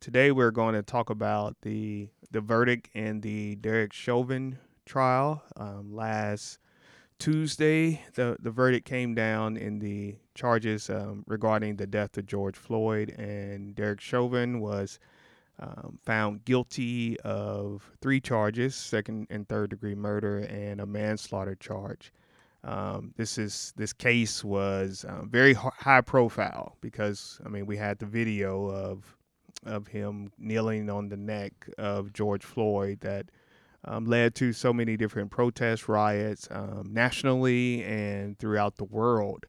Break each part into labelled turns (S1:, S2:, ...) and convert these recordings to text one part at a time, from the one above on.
S1: Today, we're going to talk about the, the verdict in the Derek Chauvin trial. Um, last Tuesday, the, the verdict came down in the charges um, regarding the death of George Floyd, and Derek Chauvin was um, found guilty of three charges second and third degree murder and a manslaughter charge. Um, this is this case was uh, very high profile because I mean we had the video of of him kneeling on the neck of George Floyd that um, led to so many different protests, riots um, nationally and throughout the world.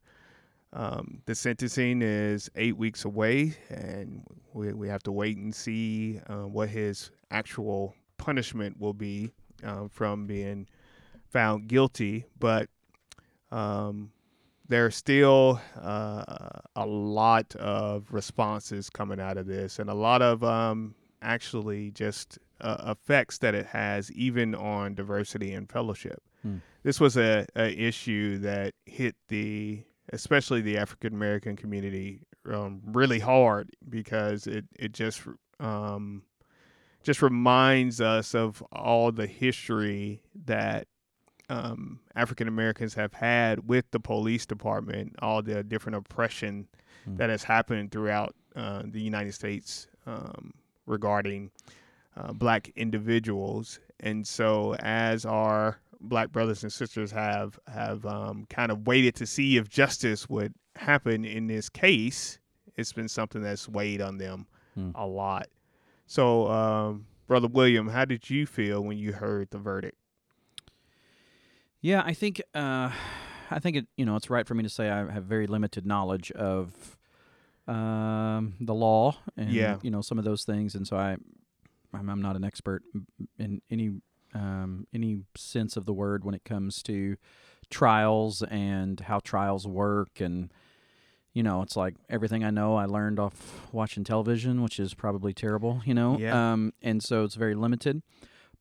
S1: Um, the sentencing is eight weeks away, and we, we have to wait and see uh, what his actual punishment will be uh, from being found guilty. But um, there's still uh, a lot of responses coming out of this, and a lot of um, actually just uh, effects that it has even on diversity and fellowship. Hmm. This was a, a, issue that hit the especially the African American community um, really hard because it it just um, just reminds us of all the history that um, African Americans have had with the police department, all the different oppression hmm. that has happened throughout uh, the United States um, regarding uh, black individuals. And so, as our black brothers and sisters have have um, kind of waited to see if justice would happen in this case, it's been something that's weighed on them hmm. a lot. So, um, brother William, how did you feel when you heard the verdict?
S2: Yeah, I think uh, I think it you know it's right for me to say I have very limited knowledge of um, the law and yeah. you know some of those things, and so I I'm, I'm not an expert in any um, any sense of the word when it comes to trials and how trials work and you know it's like everything i know i learned off watching television which is probably terrible you know yeah. um, and so it's very limited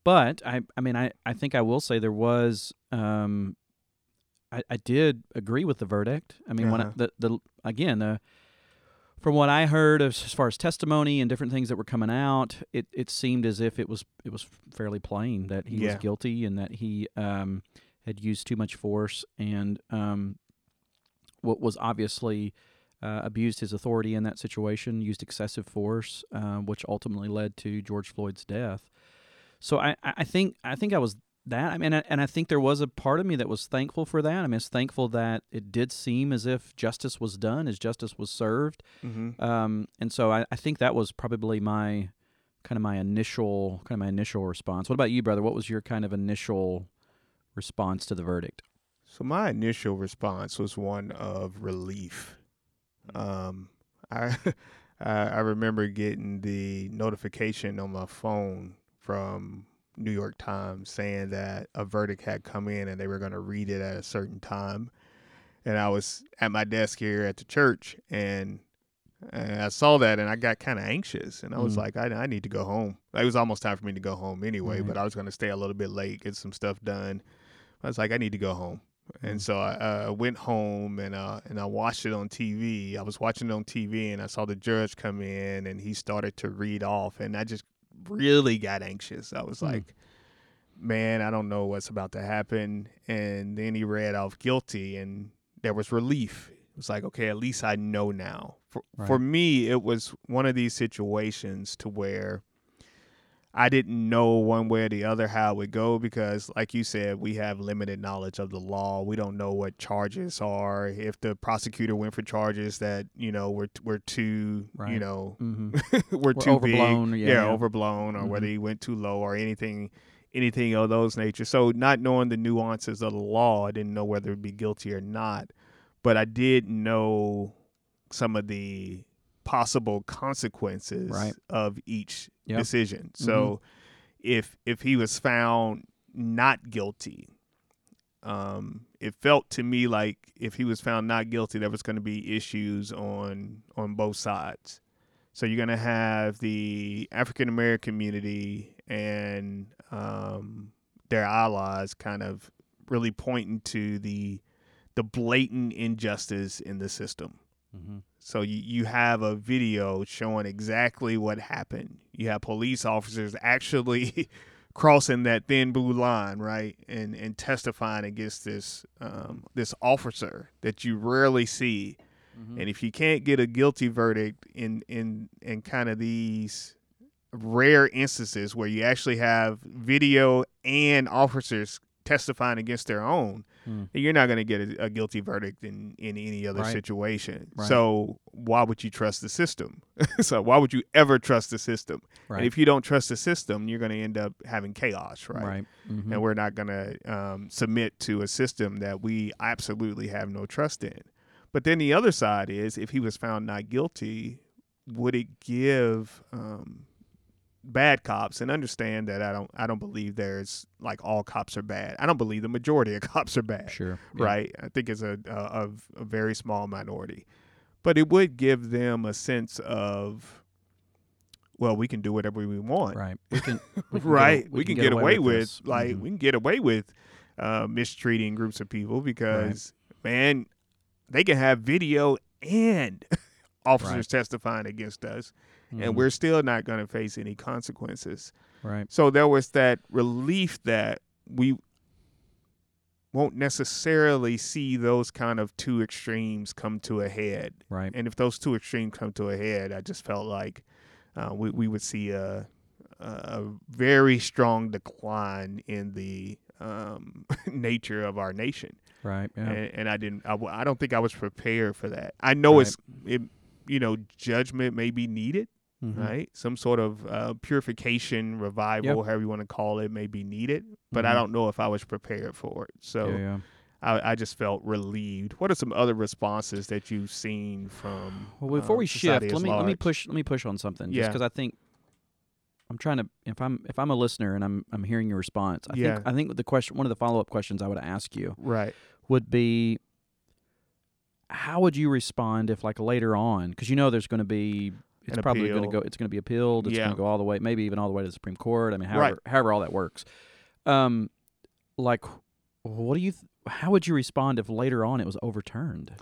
S2: but i i mean i i think i will say there was um, I, I did agree with the verdict i mean uh-huh. when I, the the again the from what I heard as, as far as testimony and different things that were coming out, it, it seemed as if it was it was fairly plain that he yeah. was guilty and that he um, had used too much force and um, what was obviously uh, abused his authority in that situation, used excessive force, uh, which ultimately led to George Floyd's death. So I, I think I think I was that. I mean, and I think there was a part of me that was thankful for that. I mean, it's thankful that it did seem as if justice was done, as justice was served. Mm-hmm. Um, and so I, I think that was probably my kind of my initial kind of my initial response. What about you, brother? What was your kind of initial response to the verdict?
S1: So my initial response was one of relief. Um, I I remember getting the notification on my phone from New York Times saying that a verdict had come in and they were going to read it at a certain time. And I was at my desk here at the church and, and I saw that and I got kind of anxious and I was mm. like, I, I, need to go home. It was almost time for me to go home anyway, but I was going to stay a little bit late, get some stuff done. I was like, I need to go home. And mm. so I uh, went home and uh, and I watched it on TV. I was watching it on TV and I saw the judge come in and he started to read off and I just really got anxious. I was mm. like, man, I don't know what's about to happen. And then he read off guilty, and there was relief. It was like, okay, at least I know now. For, right. for me, it was one of these situations to where I didn't know one way or the other how it would go because, like you said, we have limited knowledge of the law. We don't know what charges are. If the prosecutor went for charges that you know were were too, right. you know, mm-hmm. were too overblown, big, yeah, yeah, overblown, or mm-hmm. whether he went too low or anything, anything of those nature. So, not knowing the nuances of the law, I didn't know whether it'd be guilty or not. But I did know some of the possible consequences
S2: Right.
S1: of each
S2: Yep.
S1: decision. So if if he was found not guilty, um, it felt to me like if he was found not guilty, there was going to be issues on on both sides. So you're going to have the African American community and um, their allies kind of really pointing to the the blatant injustice in the system.
S2: Mm-hmm.
S1: So you, you have a video showing exactly what happened. You have police officers actually crossing that thin blue line, right, and and testifying against this um, this officer that you rarely see.
S2: Mm-hmm.
S1: And if you can't get a guilty verdict in in in kind of these rare instances where you actually have video and officers testifying against their own,
S2: Mm.
S1: you're not going to get a, a guilty verdict in in any other
S2: Right.
S1: situation.
S2: Right.
S1: So why would you trust the system? so why would you ever trust the system?
S2: Right.
S1: And if you don't trust the system, you're going to end up having chaos, right?
S2: right. Mhm.
S1: And we're not going to um, submit to a system that we absolutely have no trust in. But then the other side is, if he was found not guilty, would it give um, bad cops and understand that I don't I don't believe there's like all cops are bad. I don't believe the majority of cops are bad
S2: Sure. Yeah.
S1: right? I think it's a, a a very small minority, but it would give them a sense of, well, we can do whatever we want,
S2: Right. We can. We can
S1: right?
S2: Get, a-
S1: we, can, get, away, with,
S2: this.
S1: like
S2: Mhm.
S1: we can get away with uh, mistreating groups of people because man, they can have video and officers
S2: Right.
S1: testifying against us,
S2: Mhm.
S1: and we're still not going to face any consequences.
S2: right.
S1: So there was that relief that we won't necessarily see those kind of two extremes come to a head.
S2: Right.
S1: And if those two extremes come to a head, I just felt like uh, we we would see a a very strong decline in the um, nature of our nation.
S2: Right. Yeah.
S1: And, and I didn't. I, w- I don't think I was prepared for that. I know
S2: Right.
S1: it's it. You know, judgment may be needed
S2: Mhm.
S1: right? Some sort of uh, purification, revival, however you want to call it, may be needed. But I
S2: Mhm.
S1: don't know if I was prepared for it. So
S2: Yeah. Yeah.
S1: I, I just felt relieved. What are some other responses that you've seen from?
S2: Well, before
S1: uh,
S2: we shift, let me let me push let me push on something. Just
S1: Yeah.
S2: because I think I'm trying to if I'm if I'm a listener and I'm I'm hearing your response, I
S1: Yeah.
S2: think I think the question one of the follow up questions I would ask you
S1: Right.
S2: would be how would you respond if like later on because you know there's going to be it's probably going to go it's going to be appealed it's
S1: Yeah.
S2: going to go all the way maybe even all the way to the supreme court i mean
S1: Right.
S2: however however all that works um like what do you th- how would you respond if later on it was overturned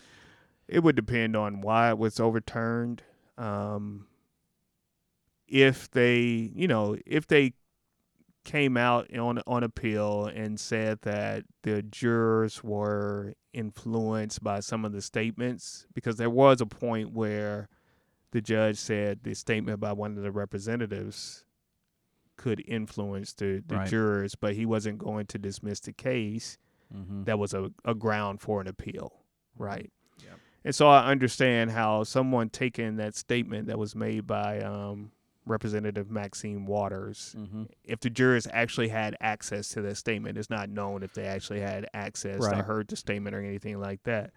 S1: It would depend on why it was overturned. Um, if they, you know, if they came out on on appeal and said that the jurors were influenced by some of the statements, because there was a point where the judge said the statement by one of the representatives could influence the, the
S2: Right.
S1: jurors, but he wasn't going to dismiss the case
S2: mm-hmm.
S1: that was a, a ground for an appeal, right?
S2: Yep.
S1: And so I understand how someone taking that statement that was made by um, Representative Maxine Waters,
S2: Mm-hmm.
S1: if the jurors actually had access to that statement, it's not known if they actually had access or
S2: Right.
S1: heard the statement or anything like that.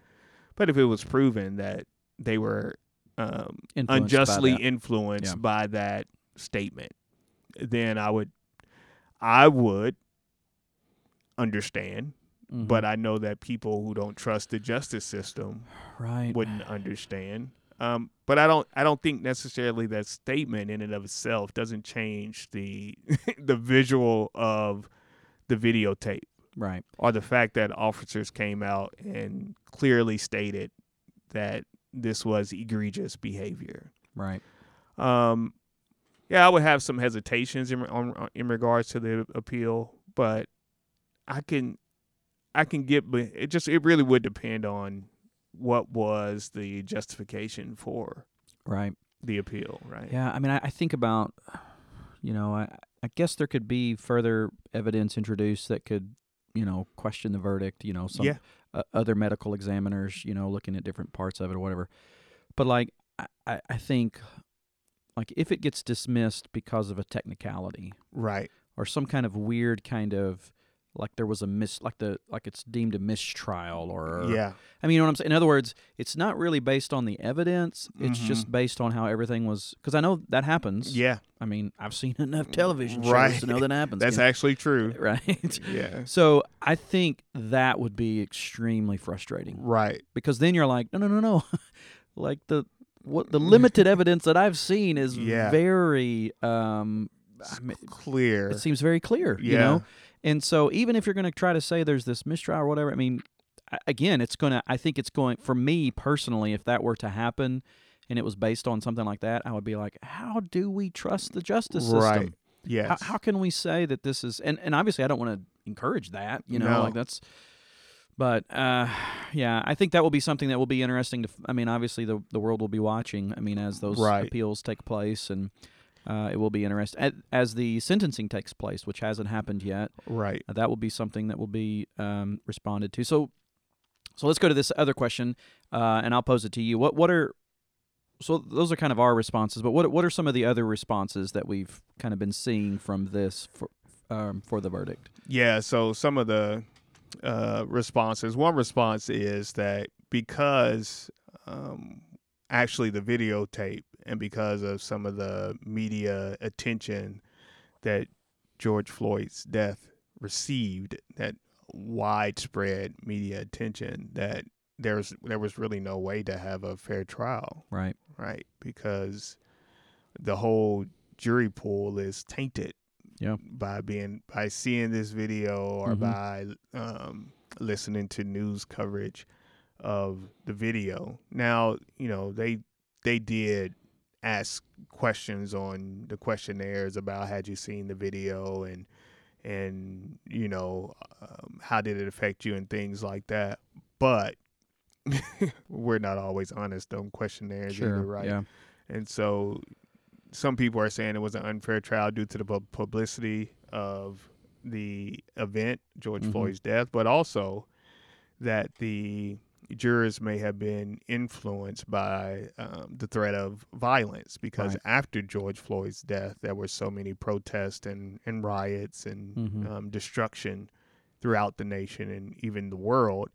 S1: But if it was proven that they were um,
S2: Influenced
S1: unjustly
S2: that.
S1: influenced
S2: Yeah.
S1: by that statement, then I would, I would understand
S2: Mm-hmm.
S1: but I know that people who don't trust the justice system
S2: right
S1: wouldn't understand. Um, but I don't I don't think necessarily that statement in and of itself doesn't change the the visual of the videotape
S2: right
S1: or the fact that officers came out and clearly stated that this was egregious behavior.
S2: right
S1: Um, yeah, I would have some hesitations in on, in regards to the appeal, but I can I can get but it just it really would depend on what was the justification for
S2: right
S1: the appeal, right?
S2: Yeah, I mean, I, I think about, you know, I, I guess there could be further evidence introduced that could, you know, question the verdict. You know, some
S1: Yeah.
S2: Uh, other medical examiners, you know, looking at different parts of it or whatever. But like, I, I I think, like, if it gets dismissed because of a technicality
S1: Right.
S2: or some kind of weird kind of like there was a mis like the like it's deemed a mistrial or
S1: yeah.
S2: I mean, you know what I'm saying. In other words, it's not really based on the evidence. It's
S1: Mhm.
S2: just based on how everything was. Because I know that happens.
S1: Yeah.
S2: I mean, I've seen enough television shows
S1: Right.
S2: to know that happens.
S1: That's
S2: you know,
S1: actually true.
S2: right.
S1: Yeah.
S2: So I think that would be extremely frustrating
S1: Right.
S2: because then you're like, no, no, no, no, like the what the limited evidence that I've seen is
S1: Yeah.
S2: very um, I mean,
S1: Clear.
S2: it seems very clear, you know. And so even if you're going to try to say there's this mistrial or whatever, I mean, again, it's going to. I think it's going for me personally. If that were to happen, and it was based on something like that, I would be like, how do we trust the justice system?
S1: Right. Yes.
S2: How, how can we say that this is? And and obviously, I don't want to encourage that. You know,
S1: No.
S2: like that's. But uh, yeah, I think that will be something that will be interesting to. I mean, obviously, the the world will be watching. I mean, as those
S1: Right.
S2: appeals take place, and uh, it will be interesting as, the sentencing takes place, which hasn't happened yet.
S1: right.
S2: Uh, that will be something that will be um, responded to. So, so let's go to this other question, uh, and I'll pose it to you. What what are so those are kind of our responses, but what what are some of the other responses that we've kind of been seeing from this for um, for the verdict?
S1: Yeah, so some of the uh, responses. One response is that because um, actually the videotape and because of some of the media attention that George Floyd's death received, that widespread media attention, that there's there was really no way to have a fair trial,
S2: Right.
S1: right? Because the whole jury pool is tainted
S2: Yeah.
S1: by being by seeing this video or
S2: Mhm.
S1: by um, listening to news coverage of the video. Now, you know they they did ask questions on the questionnaires about had you seen the video and and you know um, how did it affect you and things like that. But we're not always honest on questionnaires
S2: Sure.
S1: either, right?
S2: Yeah.
S1: And so some people are saying it was an unfair trial due to the publicity of the event, George
S2: Mhm.
S1: Floyd's death, but also that the jurors may have been influenced by um, the threat of violence because
S2: Right.
S1: after George Floyd's death, there were so many protests and, and riots and
S2: Mhm.
S1: um, destruction throughout the nation and even the world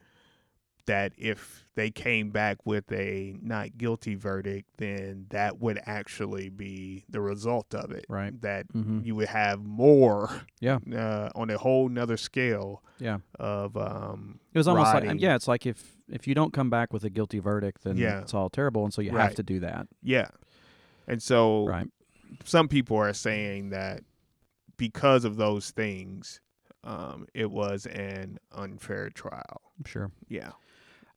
S1: that if they came back with a not guilty verdict, then that would actually be the result of it.
S2: Right.
S1: That
S2: hmm
S1: you would have more,
S2: Yeah.
S1: uh, on a whole nother scale
S2: Yeah.
S1: of um,
S2: It was almost like yeah, it's like if if you don't come back with a guilty verdict, then
S1: Yeah.
S2: it's all terrible, and so you have to do that.
S1: yeah. And so
S2: Right.
S1: some people are saying that because of those things, um, it was an unfair trial.
S2: Sure.
S1: Yeah.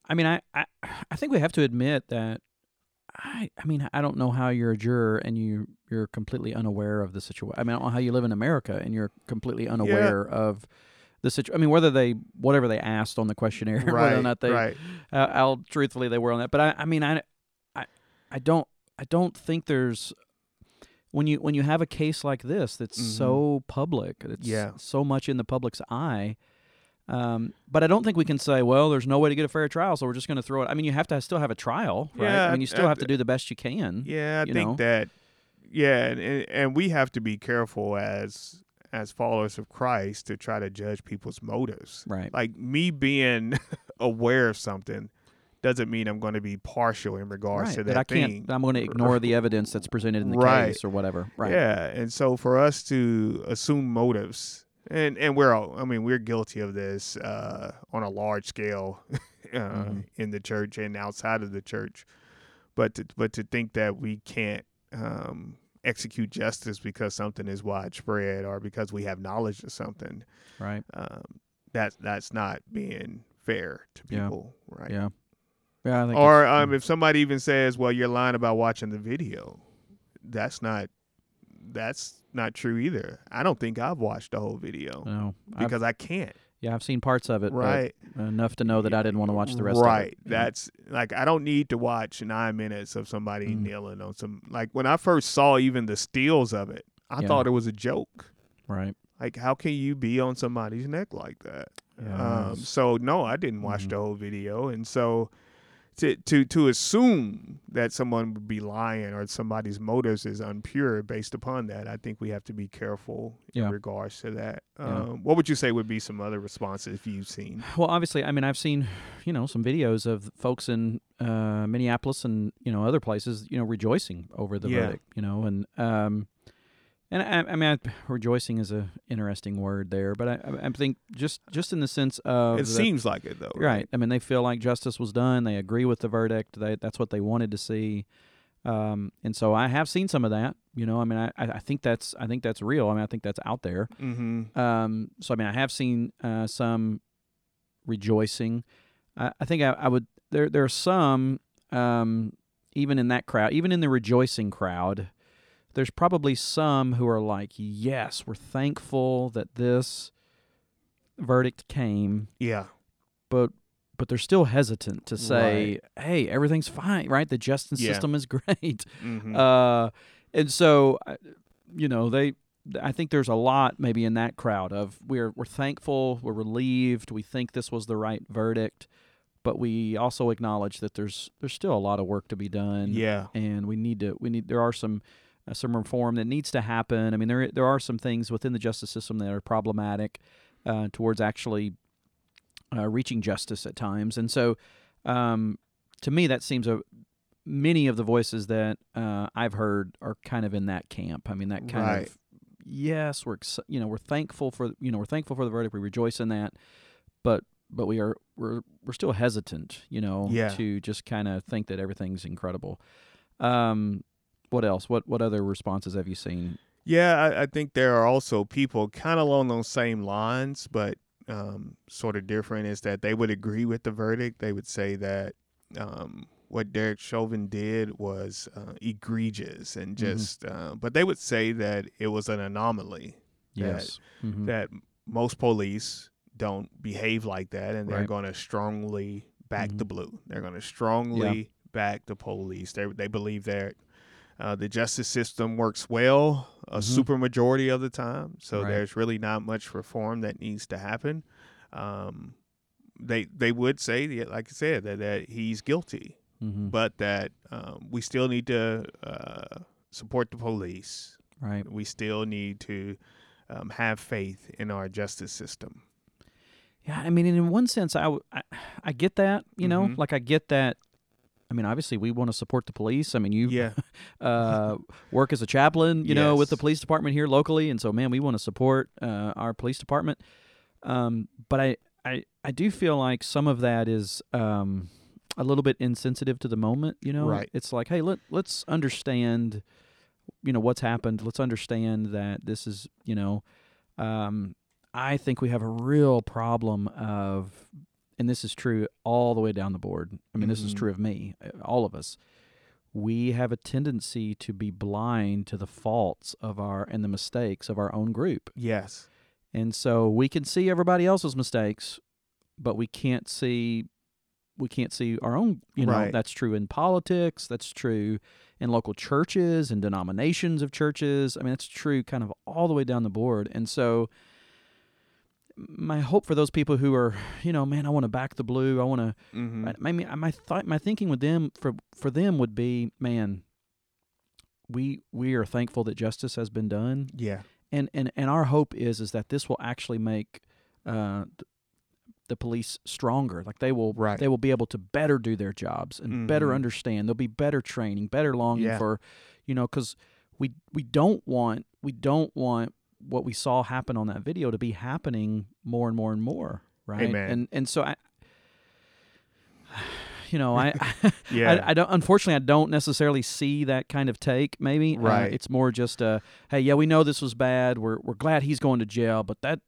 S2: I mean, I, I, I think we have to admit that. I, I mean, I don't know how you're a juror and you you're completely unaware of the situation. I mean, I don't know how you live in America and you're completely unaware of the situation. I mean, whether they whatever they asked on the questionnaire,
S1: Right.
S2: whether or not they
S1: right.
S2: uh, how truthfully they were on that. But I, I mean, I, I, I don't, I don't think there's when you when you have a case like this that's
S1: Mhm.
S2: so public, it's
S1: Yeah.
S2: so much in the public's eye. Um, but I don't think we can say, well, there's no way to get a fair trial, so we're just going to throw it. I mean, you have to still have a trial, right?
S1: Yeah,
S2: I mean, you still
S1: uh,
S2: have to do the best you can.
S1: Yeah, I
S2: you
S1: think
S2: know?
S1: that. Yeah, and and we have to be careful as as followers of Christ to try to judge people's motives.
S2: Right.
S1: Like me being aware of something doesn't mean I'm going to be partial in regards
S2: right.
S1: to
S2: that
S1: that
S2: I can't.
S1: thing.
S2: I'm going to ignore the evidence that's presented in the
S1: Right.
S2: case or whatever. Right.
S1: Yeah, and so for us to assume motives, and and we're all, I mean, we're guilty of this uh, on a large scale uh,
S2: Mhm.
S1: in the church and outside of the church, but to, but to think that we can't um, execute justice because something is widespread or because we have knowledge of something,
S2: Right.
S1: um, that's that's not being fair to
S2: Yeah.
S1: people, right?
S2: Yeah. Yeah. I think
S1: Or um, if somebody even says, "Well, you're lying about watching the video," that's not that's not true either. I don't think I've watched the whole video
S2: no, I've-
S1: because I can't.
S2: Yeah, I've seen parts of it,
S1: Right,
S2: enough to know that I didn't want to watch the rest
S1: right.
S2: of it. Yeah.
S1: That's like I don't need to watch nine minutes of somebody
S2: Mm.
S1: kneeling on some. Like when I first saw even the steals of it, I
S2: Yeah.
S1: thought it was a joke.
S2: right.
S1: Like, how can you be on somebody's neck like that?
S2: Yeah,
S1: Um, so no, I didn't watch
S2: Mhm.
S1: the whole video, and so to to to assume that someone would be lying or somebody's motives is unpure based upon that, I think we have to be careful in
S2: Yeah.
S1: regards to that.
S2: Yeah.
S1: Um, what would you say would be some other responses you've seen?
S2: Well, obviously, I mean, I've seen, you know, some videos of folks in uh, Minneapolis and you know other places, you know, rejoicing over the
S1: Yeah.
S2: verdict, you know, and um, and I, I mean, I, rejoicing is a interesting word there, but I, I think just just in the sense of
S1: it
S2: that-
S1: seems like it though,
S2: right. I mean, they feel like justice was done. They agree with the verdict. They, that's what they wanted to see. Um, and so I have seen some of that. You know, I mean, I, I think that's I think that's real. I mean, I think that's out there.
S1: Mm-hmm.
S2: Um, so I mean, I have seen uh, some rejoicing. I, I think I, I would there. There are some um, even in that crowd, even in the rejoicing crowd. There's probably some who are like, "Yes, we're thankful that this verdict came,"
S1: Yeah.
S2: but but they're still hesitant to say, "Hey, everything's fine, right? The justice
S1: Yeah.
S2: system is great."
S1: Mm-hmm.
S2: Uh, and so, you know, they. I think there's a lot maybe in that crowd of we're we're thankful, we're relieved, we think this was the right verdict, but we also acknowledge that there's there's still a lot of work to be done.
S1: yeah.
S2: and we need to we need there are some uh, some reform that needs to happen. I mean, there there are some things within the justice system that are problematic uh, towards actually uh, reaching justice at times, and so um, to me that seems a many of the voices that uh, I've heard are kind of in that camp. I mean, that kind
S1: Right.
S2: of yes, we're ex- you know we're thankful for you know we're thankful for the verdict, we rejoice in that, but but we are we're we're still hesitant, you know,
S1: Yeah.
S2: to just kind of think that everything's incredible. Um, what else? What what other responses have you seen?
S1: Yeah, I, I think there are also people kind of along those same lines, but um, sort of different. Is that they would agree with the verdict? They would say that um, what Derek Chauvin did was uh, egregious and
S2: Mhm.
S1: just, uh, but they would say that it was an anomaly.
S2: Yes. Mhm.
S1: That most police don't behave like that, and they're
S2: Right.
S1: going to strongly back the
S2: Mhm.
S1: blue. They're going to strongly back the police. They they believe that uh, the justice system works well a
S2: Mhm.
S1: super majority of the time. So
S2: Right.
S1: there's really not much reform that needs to happen. Um, they they would say, like I said, that, that he's guilty,
S2: Mhm.
S1: but that um, we still need to uh, support the police.
S2: right.
S1: We still need to um, have faith in our justice system.
S2: Yeah, I mean, in one sense, I, w- I, I get that. You know,
S1: Mhm.
S2: like I get that. I mean, obviously, we want to support the police. I mean, you
S1: Yeah,
S2: uh, work as a chaplain, you know, with the police department here locally, and so man, we want to support uh, our police department. Um, but I, I, I do feel like some of that is um, a little bit insensitive to the moment. You know,
S1: Right.
S2: It's like, hey, let let's understand, you know, what's happened. Let's understand that this is, you know, um, I think we have a real problem of, and this is true all the way down the board. I mean, this is
S1: Mhm.
S2: true of me, uh, all of us we have a tendency to be blind to the faults of our and the mistakes of our own group.
S1: yes,
S2: And so we can see everybody else's mistakes, but we can't see we can't see our own, you know,
S1: Right.
S2: that's true in politics, that's true in local churches and denominations of churches. I mean, it's true kind of all the way down the board. And so my hope for those people who are, you know, man, I want to back the blue. I want to
S1: hmm
S2: I, mean, my thought, my thinking with them for for them would be, man, we we are thankful that justice has been done,
S1: yeah,
S2: and and and our hope is is that this will actually make uh, the police stronger. Like they will,
S1: Right.
S2: they will be able to better do their jobs and better
S1: Mhm.
S2: understand. There'll be better training, better longing
S1: Yeah.
S2: for, you know, because we we don't want we don't want what we saw happen on that video to be happening more and more and more, right?
S1: Amen.
S2: And and so I, you know, I,
S1: yeah,
S2: I, I don't. Unfortunately, I don't necessarily see that kind of take. Maybe Uh,
S1: Right.
S2: it's more just a, hey, yeah, we know this was bad. We're we're glad he's going to jail, but that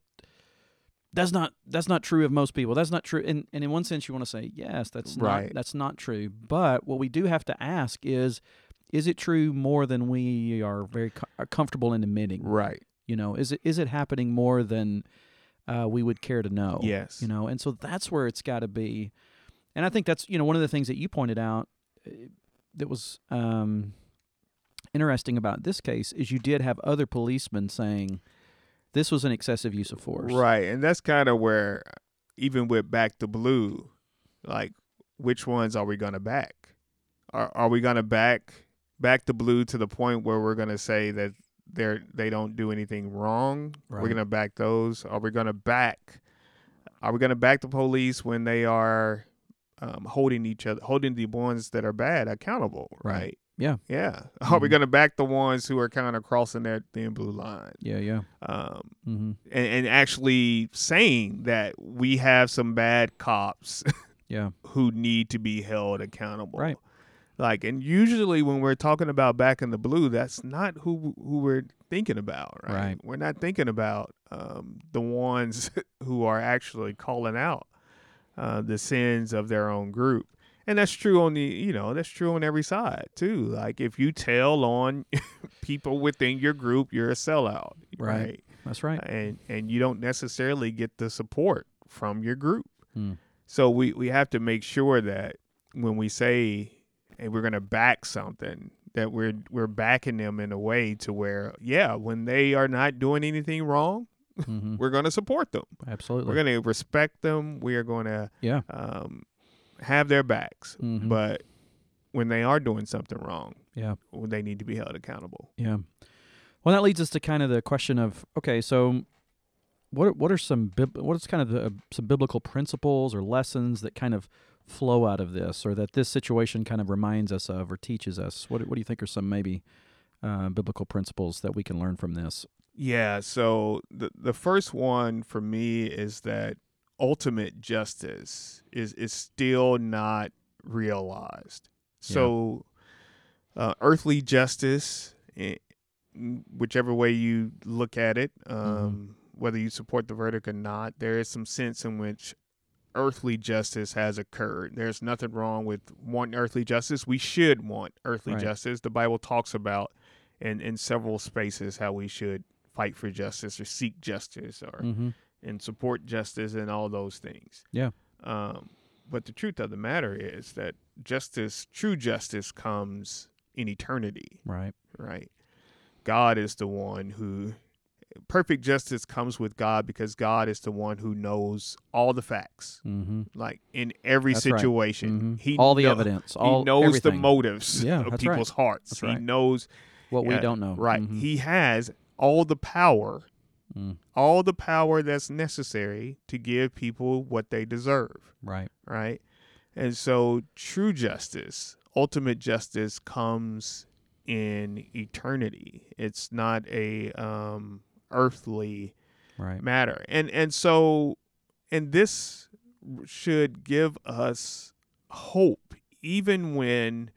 S2: that's not that's not true of most people. That's not true. And and in one sense, you want to say yes, that's
S1: Right.
S2: not that's not true. But what we do have to ask is, is it true more than we are very co- are comfortable in admitting?
S1: right,
S2: You know, is it is it happening more than uh, we would care to know?
S1: yes,
S2: you know and so that's where it's got to be and i think that's you know one of the things that you pointed out uh, that was um interesting about this case is you did have other policemen saying this was an excessive use of force
S1: Right, and that's kind of where even with Back to Blue, like which ones are we going to back? Are are we going to back back the blue to the point where we're going to say that they're they don't do anything wrong?
S2: Right.
S1: We're going to back those. Are we going to back? Are we to back the police when they are um, holding each other, holding the ones that are bad accountable?
S2: Right. Yeah.
S1: Yeah. Are we
S2: Mhm.
S1: going to back the ones who are kind of crossing that thin blue line?
S2: Yeah. Yeah.
S1: Um,
S2: Mm-hmm.
S1: and, and actually saying that we have some bad cops
S2: Yeah.
S1: who need to be held accountable.
S2: Right.
S1: Like, and usually when we're talking about back in the blue, that's not who who we're thinking about, right?
S2: Right.
S1: We're not thinking about um, the ones who are actually calling out uh, the sins of their own group, and that's true on the you know that's true on every side too. Like if you tell on people within your group, you're a sellout,
S2: Right.
S1: right?
S2: That's right.
S1: and and you don't necessarily get the support from your group.
S2: Mm.
S1: So we we have to make sure that when we say and we're going to back something that we're we're backing them in a way to where yeah, when they are not doing anything wrong,
S2: Mm-hmm.
S1: we're going to support them.
S2: Absolutely.
S1: We're going to respect them. We are going to
S2: yeah.
S1: um, have their backs.
S2: Mhm.
S1: But when they are doing something wrong,
S2: Yeah.
S1: they need to be held accountable.
S2: Yeah. Well, that leads us to kind of the question of okay, so what are, what are some what is kind of the, some biblical principles or lessons that kind of flow out of this, or that this situation kind of reminds us of or teaches us? What what do you think are some maybe uh, biblical principles that we can learn from this?
S1: Yeah, so the the first one for me is that ultimate justice is is still not realized. So uh, earthly justice, eh, whichever way you look at it, um, whether you support the verdict or not, there is some sense in which earthly justice has occurred. There's nothing wrong with wanting earthly justice. We should want earthly
S2: Right.
S1: justice. The Bible talks about in in several spaces how we should fight for justice or seek justice or
S2: Mm-hmm.
S1: and support justice and all those things.
S2: Yeah.
S1: Um, but the truth of the matter is that justice, true justice, comes in eternity,
S2: Right.
S1: right? God is the one who perfect justice comes with God because God is the one who knows all the facts,
S2: Mm-hmm.
S1: like in every
S2: That's right.
S1: situation. He
S2: all the
S1: know-
S2: evidence. All
S1: he knows
S2: everything.
S1: the motives
S2: Yeah,
S1: of
S2: that's right.
S1: people's hearts. He knows
S2: what we don't know.
S1: Right.
S2: Mhm.
S1: He has all the power,
S2: Mm.
S1: all the power that's necessary to give people what they deserve,
S2: Right.
S1: right? And so true justice, ultimate justice comes in eternity. It's not a um earthly
S2: Right.
S1: matter. And and so and this should give us hope even when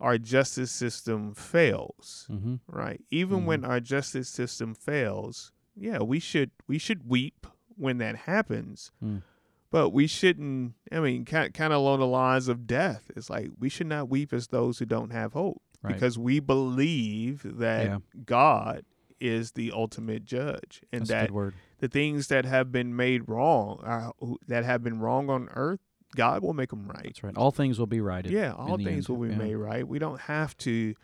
S1: our justice system fails
S2: Mm-hmm.
S1: right even when our justice system fails yeah we should we should weep when that happens
S2: Mm.
S1: but we shouldn't i mean kind, kind of along the lines of death it's like we should not weep as those who don't have hope
S2: Right.
S1: because we believe that
S2: Yeah.
S1: god is the ultimate judge and
S2: That's a
S1: that
S2: good word.
S1: the things that have been made wrong uh, that have been wrong on earth god will make them right
S2: That's right. All things will be righted.
S1: yeah all things
S2: end.
S1: will be
S2: Yeah.
S1: made right we don't have to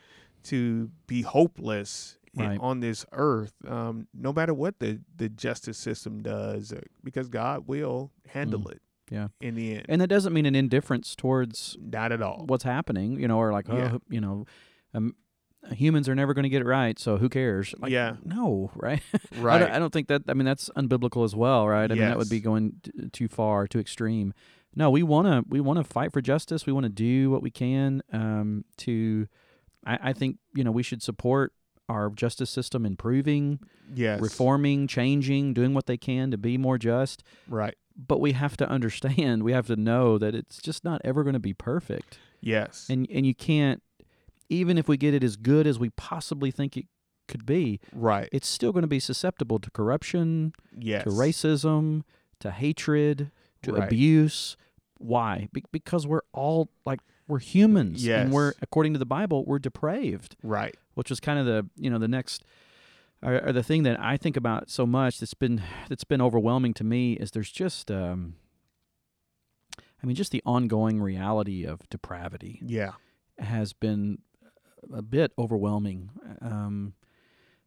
S1: to be hopeless in- on this earth um, no matter what the the justice system does uh, because god will handle it
S2: Mm. Yeah.
S1: in the end
S2: And that doesn't mean an indifference towards
S1: not at all
S2: what's happening, you know, or like, oh,
S1: Yeah.
S2: you know, um, humans are never going to get it right, so who cares? Like,
S1: Yeah.
S2: No, right? I,
S1: right
S2: don't, I don't think that. I mean, that's unbiblical as well, right? I mean, that would be going t- too far, too extreme. No, we want to we want to fight for justice. We want to do what we can um, to. I, I think you know we should support our justice system improving,
S1: yes
S2: reforming, changing, doing what they can to be more just.
S1: right
S2: But we have to understand, we have to know that it's just not ever going to be perfect,
S1: yes
S2: and and you can't, even if we get it as good as we possibly think it could be,
S1: right
S2: it's still going to be susceptible to corruption,
S1: yes
S2: to racism, to hatred, to
S1: Right.
S2: abuse. Why? Be- because we're all like we're humans, and we're according to the Bible, we're depraved,
S1: right
S2: which is kind of the you know the next. Or, or the thing that I think about so much that's been that's been overwhelming to me is there's just um, I mean just the ongoing reality of depravity
S1: yeah
S2: has been a bit overwhelming um,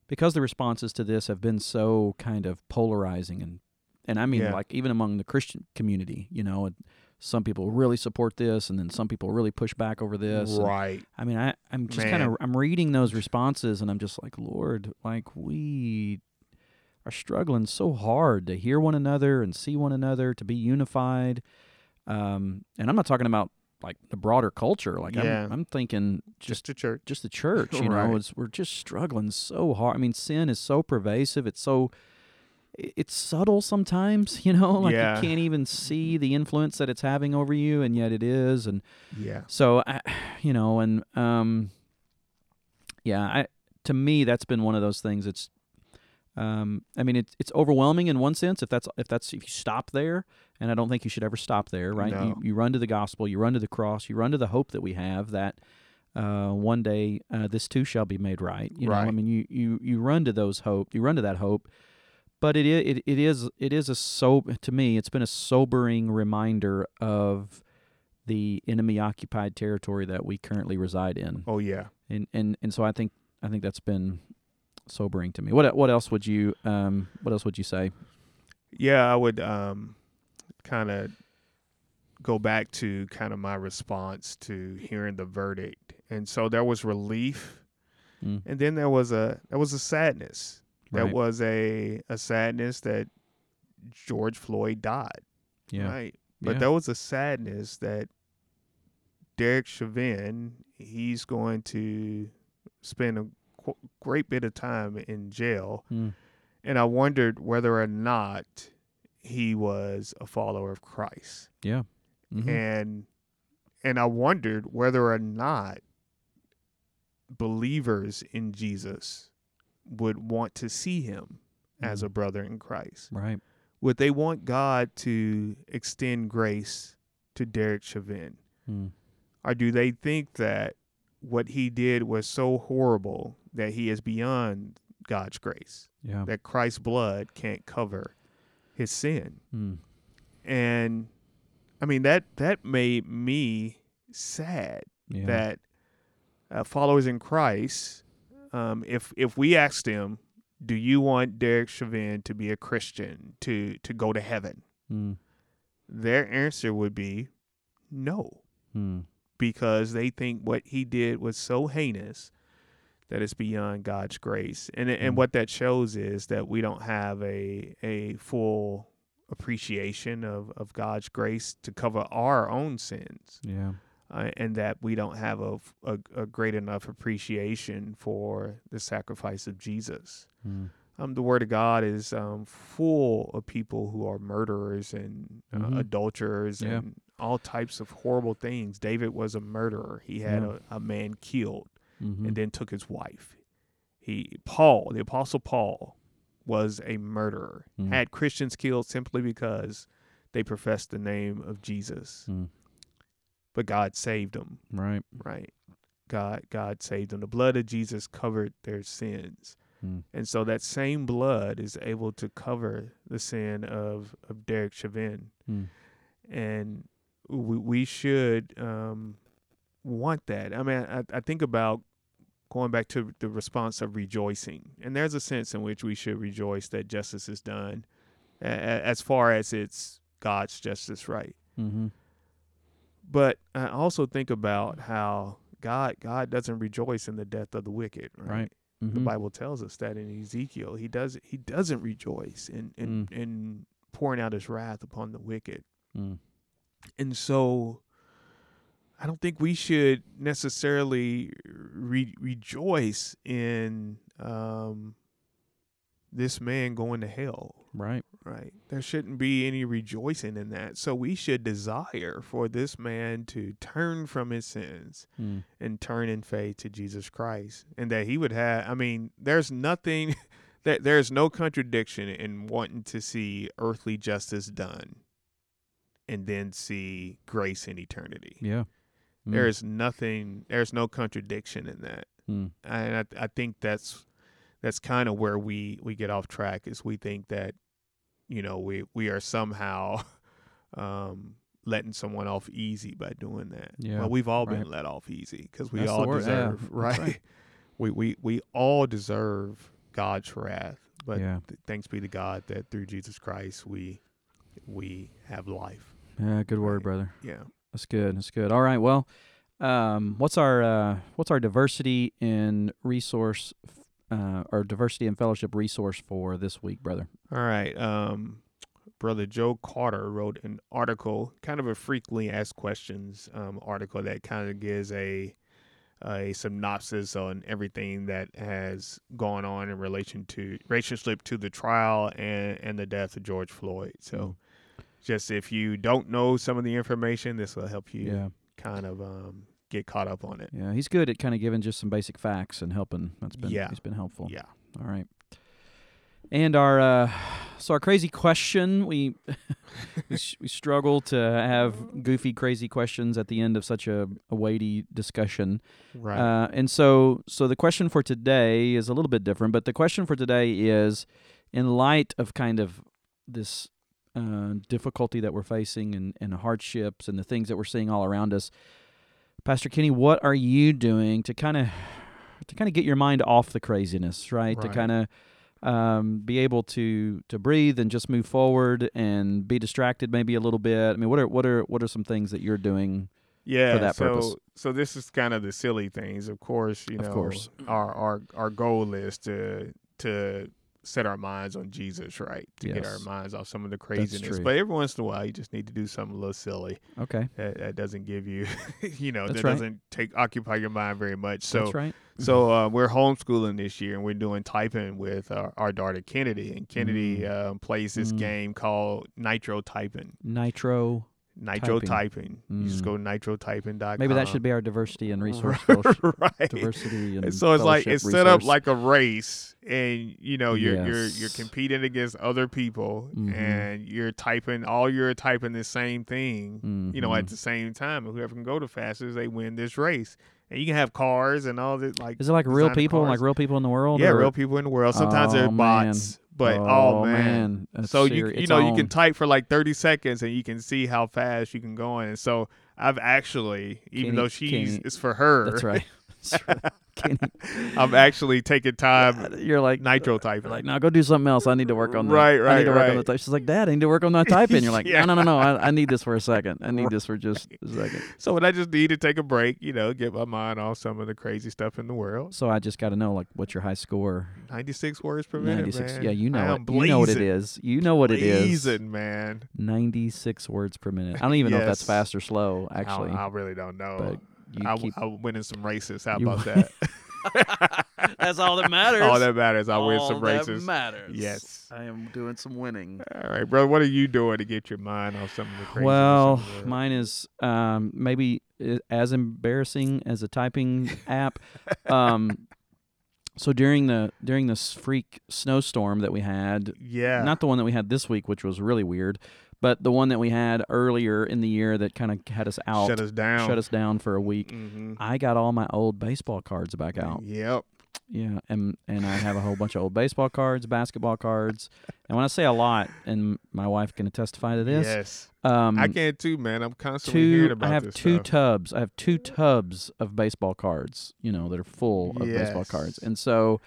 S2: because the responses to this have been so kind of polarizing and and I mean
S1: Yeah.
S2: like even among the Christian community, you know, some people really support this and then some people really push back over this.
S1: Right.
S2: And, I mean, I I'm just kind of I'm reading those responses and I'm just like, Lord, like we are struggling so hard to hear one another and see one another, to be unified. Um, and I'm not talking about like the broader culture. Like yeah. I'm, I'm thinking just,
S1: just the church,
S2: just the church. You right. know, it's, we're just struggling so hard. I mean, sin is so pervasive. It's so it's subtle sometimes. You know, like yeah. you can't even see the influence that it's having over you, and yet it is. And
S1: yeah,
S2: so I, you know, and um, yeah, I to me that's been one of those things. It's um, I mean, it's it's overwhelming in one sense if that's if that's if you stop there, and I don't think you should ever stop there, right?
S1: No.
S2: You, you run to the gospel, you run to the cross, you run to the hope that we have that uh, one day uh, this too shall be made right. You
S1: right.
S2: know, I mean, you you you run to those hope, you run to that hope, but it it it is it is a so to me it's been a sobering reminder of the enemy occupied territory that we currently reside in.
S1: Oh yeah,
S2: and and and so I think I think that's been sobering to me. What what else would you um what else would you say?
S1: Yeah, I would um kind of go back to kind of my response to hearing the verdict. And so there was relief mm. and then there was a there was a sadness. There right. was a a sadness that George Floyd died.
S2: Yeah.
S1: Right. But yeah. there was a sadness that Derek Chauvin, he's going to spend a great bit of time in jail,
S2: mm.
S1: and I wondered whether or not he was a follower of Christ.
S2: Yeah,
S1: mm-hmm. and and I wondered whether or not believers in Jesus would want to see him mm. as a brother in Christ.
S2: Right.
S1: Would they want God to extend grace to Derek Chauvin?
S2: Mm.
S1: Or do they think that what he did was so horrible that he is beyond God's grace.
S2: Yeah.
S1: That Christ's blood can't cover his sin.
S2: Mm.
S1: And I mean that that made me sad
S2: yeah.
S1: that uh, followers in Christ, um, if if we asked them, do you want Derek Chauvin to be a Christian to to go to heaven?
S2: Mm.
S1: Their answer would be no.
S2: Mm.
S1: Because they think what he did was so heinous that is beyond God's grace. And and mm. what that shows is that we don't have a a full appreciation of, of God's grace to cover our own sins.
S2: Yeah.
S1: Uh, and that we don't have a, a, a, great enough appreciation for the sacrifice of Jesus.
S2: Mm.
S1: Um, the Word of God is um, full of people who are murderers and uh, mm-hmm. adulterers
S2: yeah.
S1: and all types of horrible things. David was a murderer. He had
S2: yeah.
S1: a, a man killed
S2: mm-hmm.
S1: and then took his wife. He Paul, the apostle Paul, was a murderer.
S2: Mm.
S1: Had Christians killed simply because they professed the name of Jesus.
S2: Mm.
S1: But God saved them.
S2: Right.
S1: Right. God God saved them. The blood of Jesus covered their sins.
S2: Mm.
S1: And so that same blood is able to cover the sin of, of Derek Chauvin.
S2: Mm.
S1: And we, we should um, want that. I mean, I, I think about going back to the response of rejoicing, and there's a sense in which we should rejoice that justice is done, as far as it's God's justice, right?
S2: Mm-hmm.
S1: But I also think about how God God doesn't rejoice in the death of the wicked, right?
S2: right. Mm-hmm.
S1: The Bible tells us that in Ezekiel, he does he doesn't rejoice in in, mm. in pouring out his wrath upon the wicked.
S2: Mm.
S1: And so I don't think we should necessarily re- rejoice in um, this man going to hell.
S2: Right.
S1: Right. There shouldn't be any rejoicing in that. So we should desire for this man to turn from his sins
S2: mm.
S1: and turn in faith to Jesus Christ. And that he would have, I mean, there's nothing, that there's no contradiction in wanting to see earthly justice done and then see grace in eternity.
S2: Yeah.
S1: Mm. There is nothing. There's no contradiction in that,
S2: mm.
S1: and I, I think that's that's kind of where we we get off track. Is we think that you know we we are somehow um, letting someone off easy by doing that.
S2: Yeah,
S1: well, we've all
S2: right.
S1: been let off easy because we
S2: that's
S1: all deserve
S2: yeah,
S1: right?
S2: right.
S1: we we we all deserve God's wrath. But
S2: yeah.
S1: th- thanks be to God that through Jesus Christ we we have life.
S2: Yeah, good word, brother.
S1: Yeah.
S2: That's good. That's good. All right. Well, um, what's our uh, what's our diversity in resource uh, or diversity and fellowship resource for this week, brother?
S1: All right. Um, brother Joe Carter wrote an article, kind of a frequently asked questions um, article that kind of gives a a synopsis on everything that has gone on in relation to relationship to the trial and and the death of George Floyd. So, mm. Just if you don't know some of the information, this will help you yeah. kind of um, get caught up on it.
S2: Yeah, he's good at kind of giving just some basic facts and helping. That's been yeah. he's been helpful.
S1: Yeah.
S2: All right. And our uh, so our crazy question we we, we, struggle to have goofy crazy questions at the end of such a, a weighty discussion.
S1: Right. Uh,
S2: and so so the question for today is a little bit different, but the question for today is in light of kind of this uh, difficulty that we're facing and, and hardships and the things that we're seeing all around us. Pastor Kenny, what are you doing to kind of to kind of get your mind off the craziness, right? right. To kind of um, be able to to breathe and just move forward and be distracted maybe a little bit. I mean, what are what are what are some things that you're doing?
S1: Yeah,
S2: for that
S1: so,
S2: purpose?
S1: So this is kind of the silly things. Of course, you know,
S2: of course.
S1: our our our goal is to to set our minds on Jesus, right? To yes. get our minds off some of the craziness. But every once in a while, you just need to do something a little silly.
S2: Okay.
S1: That, that doesn't give you, you know,
S2: That's
S1: that
S2: right.
S1: doesn't take occupy your mind very much. So,
S2: That's right.
S1: So uh, we're homeschooling this year, and we're doing typing with our, our daughter Kennedy, and Kennedy mm. uh, plays this mm. game called Nitro Typing. Nitro Nitro typing. typing. Mm. You just go mm. nitrotyping.com.
S2: Maybe that should be our diversity and resource
S1: right.
S2: Diversity and
S1: so it's like it's
S2: resource.
S1: set up like a race and you know you're yes. you're you're competing against other people mm-hmm. and you're typing all you're typing the same thing, mm-hmm. you know, at mm-hmm. the same time. And whoever can go the fastest, they win this race. And you can have cars and all this like
S2: Is it like real people, cars. like real people in the world?
S1: Yeah,
S2: or?
S1: real people in the world. Sometimes
S2: oh,
S1: they're bots.
S2: Man.
S1: But
S2: oh,
S1: oh
S2: man,
S1: man. so you you know you can type for like 30 seconds and you can see how fast you can go on. And so I've actually, even
S2: Kenny,
S1: though she's
S2: Kenny,
S1: it's for her.
S2: That's right.
S1: I'm actually taking time.
S2: Uh, you're like
S1: nitro typing.
S2: Like, no, go do something else. I need to work on that.
S1: Right, right.
S2: I need to work
S1: right.
S2: on the type. She's like, Dad, I need to work on that typing. You're like, yeah. no, no, no, no. I, I, need this for a second. I need this for just a second.
S1: So when I just need to take a break, you know, get my mind off some of the crazy stuff in the world.
S2: So I just got to know, like, what's your high score?
S1: 96 words per minute. 96.
S2: Man. Yeah, you know it. You know what it is. You know what
S1: blazing,
S2: it is.
S1: man.
S2: 96 words per minute. I don't even yes. know if that's fast or slow. Actually,
S1: I, I really don't know.
S2: But
S1: I,
S2: keep,
S1: I win in some races. How about that?
S2: That's all that matters.
S1: all that matters. I
S2: all
S1: win some races.
S2: That matters.
S1: Yes.
S2: I am doing some winning.
S1: All right, brother. What are you doing to get your mind off some of the crazy?
S2: Well, mine is um, maybe as embarrassing as a typing app. Um, so during the during this freak snowstorm that we had,
S1: yeah,
S2: not the one that we had this week, which was really weird, but the one that we had earlier in the year that kind of had us out,
S1: shut us down,
S2: shut us down for a week.
S1: Mm-hmm.
S2: I got all my old baseball cards back out.
S1: Yep.
S2: Yeah, and and I have a whole bunch of old baseball cards, basketball cards, and when I say a lot, and my wife can testify to this.
S1: Yes.
S2: Um,
S1: I can too, man. I'm constantly
S2: two,
S1: hearing about
S2: I have two
S1: stuff.
S2: tubs. I have two tubs of baseball cards. You know that are full of
S1: yes.
S2: baseball cards, and so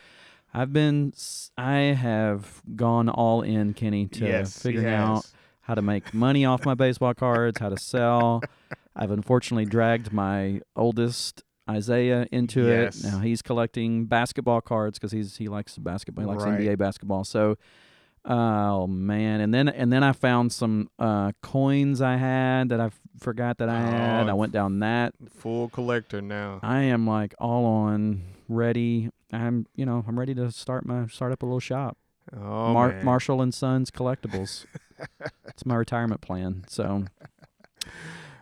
S2: I've been, I have gone all in, Kenny, to
S1: yes,
S2: figuring out how to make money off my baseball cards, how to sell. I've unfortunately dragged my oldest Isaiah into
S1: yes.
S2: it. Now he's collecting basketball cards because he's he likes basketball. He likes
S1: right.
S2: NBA basketball. So, oh man, and then and then I found some uh, coins I had that I forgot that I had.
S1: Oh,
S2: I went down that
S1: full collector now.
S2: I am like all on ready. I'm you know I'm ready to start my start up a little shop.
S1: Oh,
S2: Mar-
S1: man.
S2: Marshall and Sons Collectibles. it's my retirement plan. So,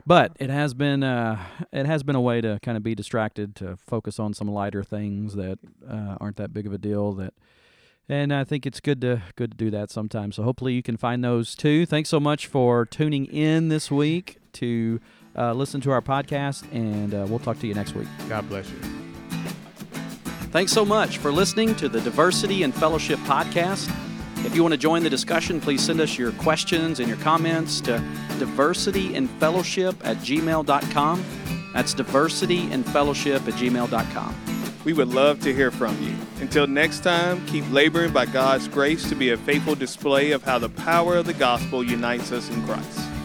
S2: but it has been uh, it has been a way to kind of be distracted to focus on some lighter things that uh, aren't that big of a deal. That, and I think it's good to good to do that sometimes. So hopefully you can find those too. Thanks so much for tuning in this week to uh, listen to our podcast, and uh, we'll talk to you next week.
S1: God bless you.
S2: Thanks so much for listening to the Diversity and Fellowship podcast. If you want to join the discussion, please send us your questions and your comments to diversityandfellowship at gmail.com. That's diversityandfellowship at gmail.com.
S1: We would love to hear from you. Until next time, keep laboring by God's grace to be a faithful display of how the power of the gospel unites us in Christ.